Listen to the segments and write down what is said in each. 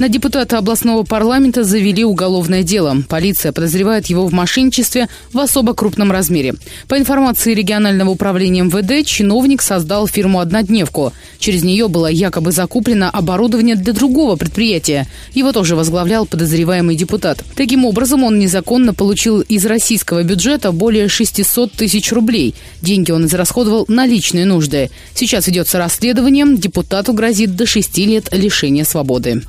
На депутата областного парламента завели уголовное дело. Полиция подозревает его в мошенничестве в особо крупном размере. По информации регионального управления МВД, чиновник создал фирму «Однодневку». Через нее было якобы закуплено оборудование для другого предприятия. Его тоже возглавлял подозреваемый депутат. Таким образом, он незаконно получил из российского бюджета более 600 тысяч рублей. Деньги он израсходовал на личные нужды. Сейчас ведется расследование. Депутату грозит до 6 лет лишения свободы.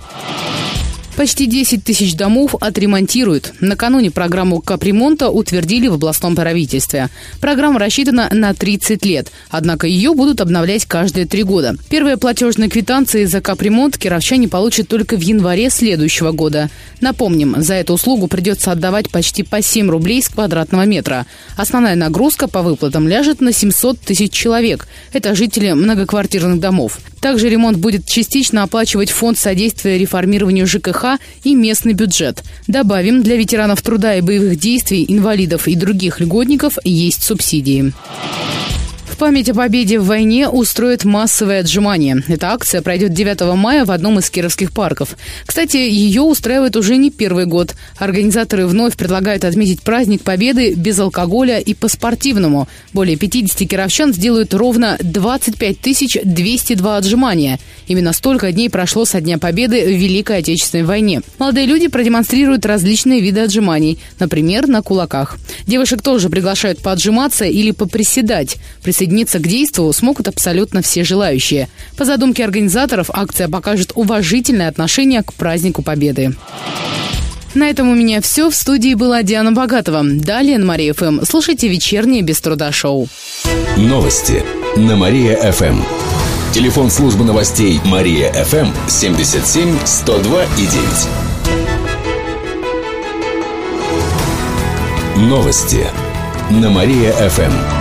Почти 10 тысяч домов отремонтируют. Накануне программу капремонта утвердили в областном правительстве. Программа рассчитана на 30 лет, однако ее будут обновлять каждые три года. Первые платежные квитанции за капремонт кировчане получат только в январе следующего года. Напомним, за эту услугу придется отдавать почти по 7 рублей с квадратного метра. Основная нагрузка по выплатам ляжет на 700 тысяч человек. Это жители многоквартирных домов. Также ремонт будет частично оплачивать фонд содействия реформированию ЖКХ и местный бюджет. Добавим, для ветеранов труда и боевых действий, инвалидов и других льготников есть субсидии память о победе в войне устроит массовое отжимание. Эта акция пройдет 9 мая в одном из кировских парков. Кстати, ее устраивает уже не первый год. Организаторы вновь предлагают отметить праздник Победы без алкоголя и по-спортивному. Более 50 кировчан сделают ровно 25 202 отжимания. Именно столько дней прошло со Дня Победы в Великой Отечественной войне. Молодые люди продемонстрируют различные виды отжиманий, например, на кулаках. Девушек тоже приглашают поотжиматься или поприседать. Присоединяйтесь присоединиться к действу смогут абсолютно все желающие. По задумке организаторов, акция покажет уважительное отношение к празднику Победы. На этом у меня все. В студии была Диана Богатова. Далее на Мария ФМ. Слушайте вечернее без труда шоу. Новости на Мария ФМ. Телефон службы новостей Мария ФМ 77 102 и 9. Новости на Мария ФМ.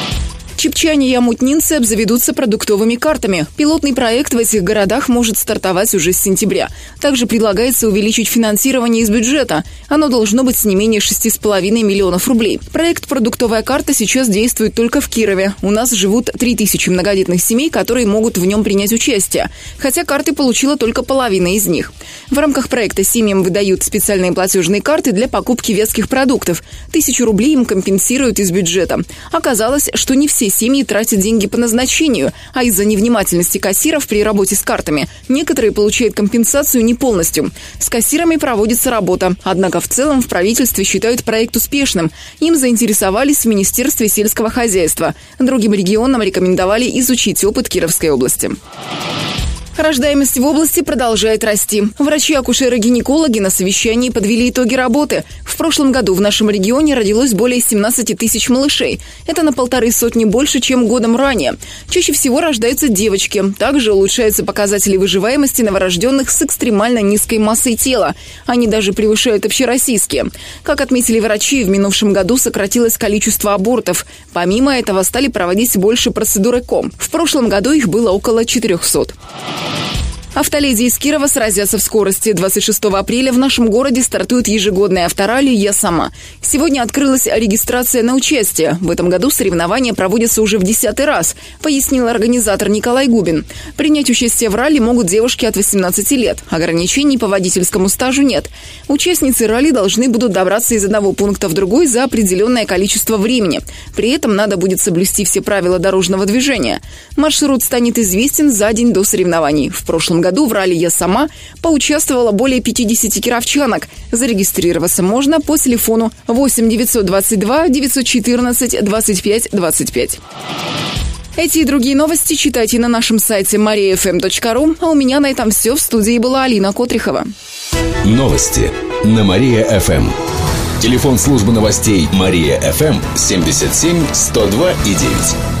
Чепчане и амутнинцы обзаведутся продуктовыми картами. Пилотный проект в этих городах может стартовать уже с сентября. Также предлагается увеличить финансирование из бюджета. Оно должно быть не менее 6,5 миллионов рублей. Проект «Продуктовая карта» сейчас действует только в Кирове. У нас живут 3000 многодетных семей, которые могут в нем принять участие. Хотя карты получила только половина из них. В рамках проекта семьям выдают специальные платежные карты для покупки веских продуктов. Тысячу рублей им компенсируют из бюджета. Оказалось, что не все семьи тратят деньги по назначению, а из-за невнимательности кассиров при работе с картами некоторые получают компенсацию не полностью. С кассирами проводится работа. Однако в целом в правительстве считают проект успешным. Им заинтересовались в Министерстве сельского хозяйства. Другим регионам рекомендовали изучить опыт Кировской области. Рождаемость в области продолжает расти. Врачи-акушеры-гинекологи на совещании подвели итоги работы. В прошлом году в нашем регионе родилось более 17 тысяч малышей. Это на полторы сотни больше, чем годом ранее. Чаще всего рождаются девочки. Также улучшаются показатели выживаемости новорожденных с экстремально низкой массой тела. Они даже превышают общероссийские. Как отметили врачи, в минувшем году сократилось количество абортов. Помимо этого стали проводить больше процедур ЭКО. В прошлом году их было около 400. Bye. Автоледи из Кирова сразятся в скорости. 26 апреля в нашем городе стартует ежегодная авторалли «Я сама». Сегодня открылась регистрация на участие. В этом году соревнования проводятся уже в десятый раз, пояснил организатор Николай Губин. Принять участие в ралли могут девушки от 18 лет. Ограничений по водительскому стажу нет. Участницы ралли должны будут добраться из одного пункта в другой за определенное количество времени. При этом надо будет соблюсти все правила дорожного движения. Маршрут станет известен за день до соревнований. В прошлом году в ралли «Я сама» поучаствовала более 50 кировчанок. Зарегистрироваться можно по телефону 8 922 914 25 25. Эти и другие новости читайте на нашем сайте mariafm.ru. А у меня на этом все. В студии была Алина Котрихова. Новости на Мария-ФМ. Телефон службы новостей Мария-ФМ 77 102 и 9.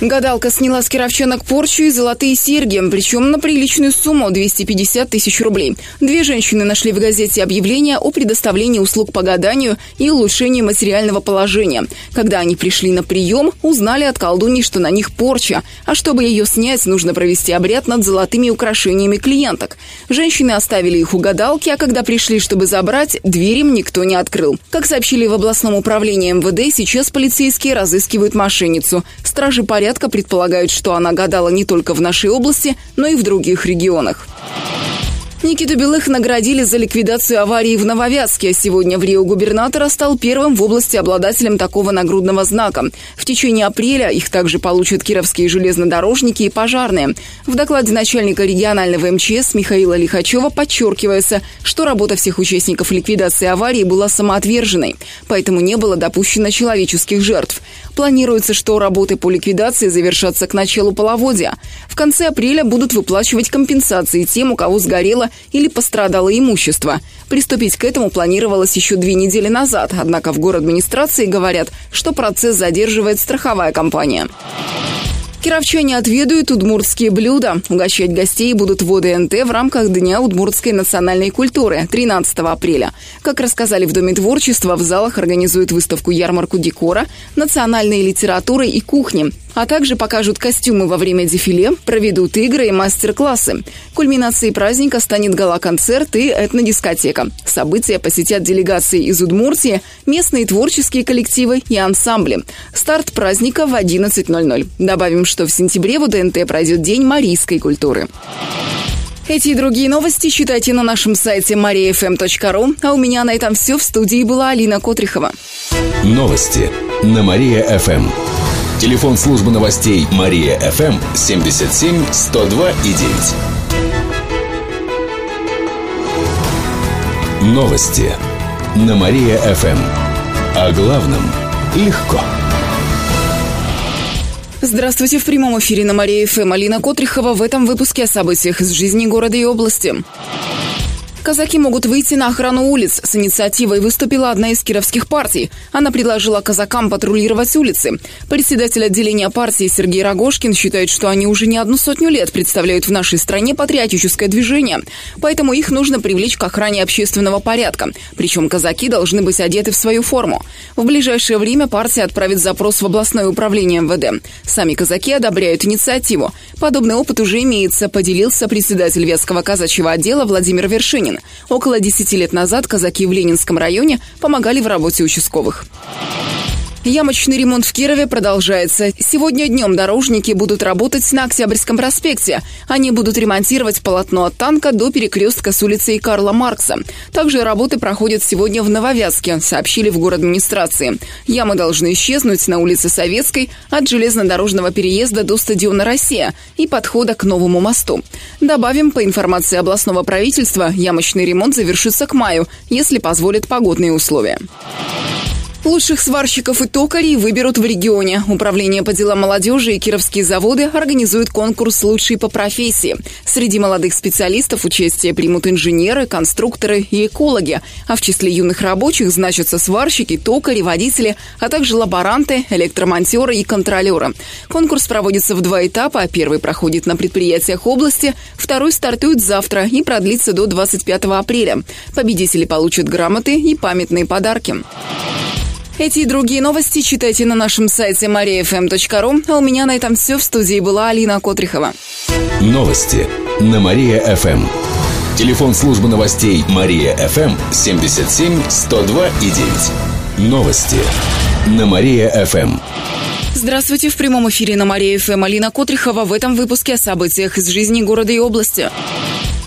Гадалка сняла с кировчанок порчу и золотые серьги, причем на приличную сумму – 250 тысяч рублей. Две женщины нашли в газете объявление о предоставлении услуг по гаданию и улучшении материального положения. Когда они пришли на прием, узнали от колдуньи, что на них порча, а чтобы ее снять, нужно провести обряд над золотыми украшениями клиенток. Женщины оставили их у гадалки, а когда пришли, чтобы забрать, дверь им никто не открыл. Как сообщили в областном управлении МВД, сейчас полицейские разыскивают мошенницу. Стражи порядка порядка предполагают, что она гадала не только в нашей области, но и в других регионах. Никиту Белых наградили за ликвидацию аварии в Нововятске. Сегодня в Рио губернатора стал первым в области обладателем такого нагрудного знака. В течение апреля их также получат кировские железнодорожники и пожарные. В докладе начальника регионального МЧС Михаила Лихачева подчеркивается, что работа всех участников ликвидации аварии была самоотверженной, поэтому не было допущено человеческих жертв. Планируется, что работы по ликвидации завершатся к началу половодья. В конце апреля будут выплачивать компенсации тем, у кого сгорело или пострадало имущество. Приступить к этому планировалось еще две недели назад, однако в город администрации говорят, что процесс задерживает страховая компания. Кировчане отведают удмуртские блюда. Угощать гостей будут в ОДНТ в рамках Дня удмуртской национальной культуры 13 апреля. Как рассказали в Доме творчества, в залах организуют выставку-ярмарку декора, национальной литературы и кухни а также покажут костюмы во время дефиле, проведут игры и мастер-классы. Кульминацией праздника станет гала-концерт и этнодискотека. События посетят делегации из Удмуртии, местные творческие коллективы и ансамбли. Старт праздника в 11.00. Добавим, что в сентябре в УДНТ пройдет День марийской культуры. Эти и другие новости читайте на нашем сайте mariafm.ru. А у меня на этом все. В студии была Алина Котрихова. Новости на Мария-ФМ. Телефон службы новостей Мария ФМ 77 102 и 9. Новости на Мария ФМ. О главном легко. Здравствуйте, в прямом эфире на Мария ФМ Алина Котрихова в этом выпуске о событиях из жизни города и области. Казаки могут выйти на охрану улиц. С инициативой выступила одна из кировских партий. Она предложила казакам патрулировать улицы. Председатель отделения партии Сергей Рогошкин считает, что они уже не одну сотню лет представляют в нашей стране патриотическое движение. Поэтому их нужно привлечь к охране общественного порядка. Причем казаки должны быть одеты в свою форму. В ближайшее время партия отправит запрос в областное управление МВД. Сами казаки одобряют инициативу. Подобный опыт уже имеется, поделился председатель Вятского казачьего отдела Владимир Вершинин. Около 10 лет назад казаки в Ленинском районе помогали в работе участковых. Ямочный ремонт в Кирове продолжается. Сегодня днем дорожники будут работать на Октябрьском проспекте. Они будут ремонтировать полотно от танка до перекрестка с улицей Карла Маркса. Также работы проходят сегодня в Нововязке, сообщили в город администрации. Ямы должны исчезнуть на улице Советской от железнодорожного переезда до стадиона «Россия» и подхода к новому мосту. Добавим, по информации областного правительства, ямочный ремонт завершится к маю, если позволят погодные условия. Лучших сварщиков и токарей выберут в регионе. Управление по делам молодежи и кировские заводы организуют конкурс «Лучшие по профессии». Среди молодых специалистов участие примут инженеры, конструкторы и экологи. А в числе юных рабочих значатся сварщики, токари, водители, а также лаборанты, электромонтеры и контролеры. Конкурс проводится в два этапа. Первый проходит на предприятиях области, второй стартует завтра и продлится до 25 апреля. Победители получат грамоты и памятные подарки. Эти и другие новости читайте на нашем сайте mariafm.ru. А у меня на этом все. В студии была Алина Котрихова. Новости на Мария-ФМ. Телефон службы новостей Мария-ФМ 77 102 и 9. Новости на Мария-ФМ. Здравствуйте, в прямом эфире на Мария-ФМ Алина Котрихова в этом выпуске о событиях из жизни города и области.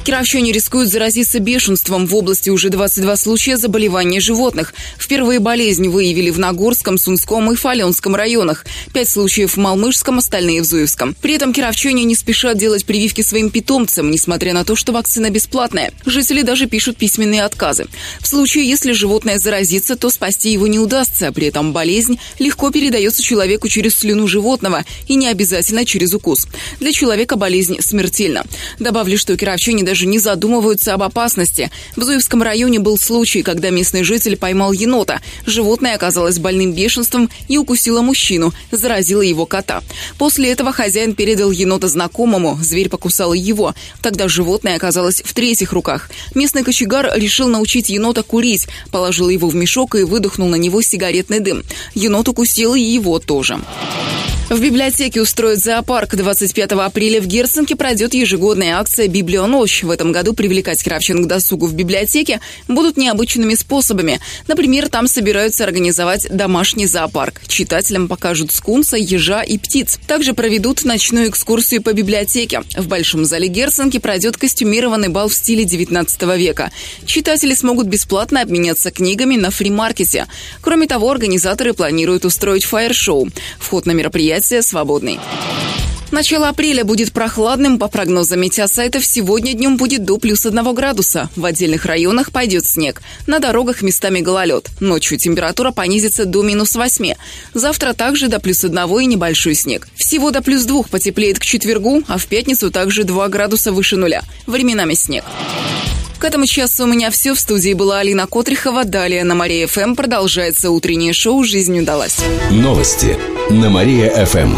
Кировчане рискуют заразиться бешенством. В области уже 22 случая заболевания животных. Впервые болезнь выявили в Нагорском, Сунском и Фаленском районах. Пять случаев в Малмышском, остальные в Зуевском. При этом кировчане не спешат делать прививки своим питомцам, несмотря на то, что вакцина бесплатная. Жители даже пишут письменные отказы. В случае, если животное заразится, то спасти его не удастся. При этом болезнь легко передается человеку через слюну животного и не обязательно через укус. Для человека болезнь смертельна. Добавлю, что кировчане даже не задумываются об опасности. В Зуевском районе был случай, когда местный житель поймал енота. Животное оказалось больным бешенством и укусило мужчину, заразило его кота. После этого хозяин передал енота знакомому, зверь покусал его. Тогда животное оказалось в третьих руках. Местный кочегар решил научить енота курить, положил его в мешок и выдохнул на него сигаретный дым. Енот укусил и его тоже. В библиотеке устроят зоопарк. 25 апреля в Герценке пройдет ежегодная акция «Библионочь». В этом году привлекать кравчин к досугу в библиотеке будут необычными способами. Например, там собираются организовать домашний зоопарк. Читателям покажут скунса, ежа и птиц. Также проведут ночную экскурсию по библиотеке. В Большом зале Герценки пройдет костюмированный бал в стиле 19 века. Читатели смогут бесплатно обменяться книгами на фримаркете. Кроме того, организаторы планируют устроить фаер-шоу. Вход на мероприятие свободный. Начало апреля будет прохладным. По прогнозам метеосайтов, сегодня днем будет до плюс 1 градуса. В отдельных районах пойдет снег. На дорогах местами гололед. Ночью температура понизится до минус 8. Завтра также до плюс 1 и небольшой снег. Всего до плюс 2 потеплеет к четвергу, а в пятницу также 2 градуса выше нуля. Временами снег. К этому часу у меня все. В студии была Алина Котрихова. Далее на Мария ФМ продолжается утреннее шоу «Жизнь удалась». Новости на Мария ФМ.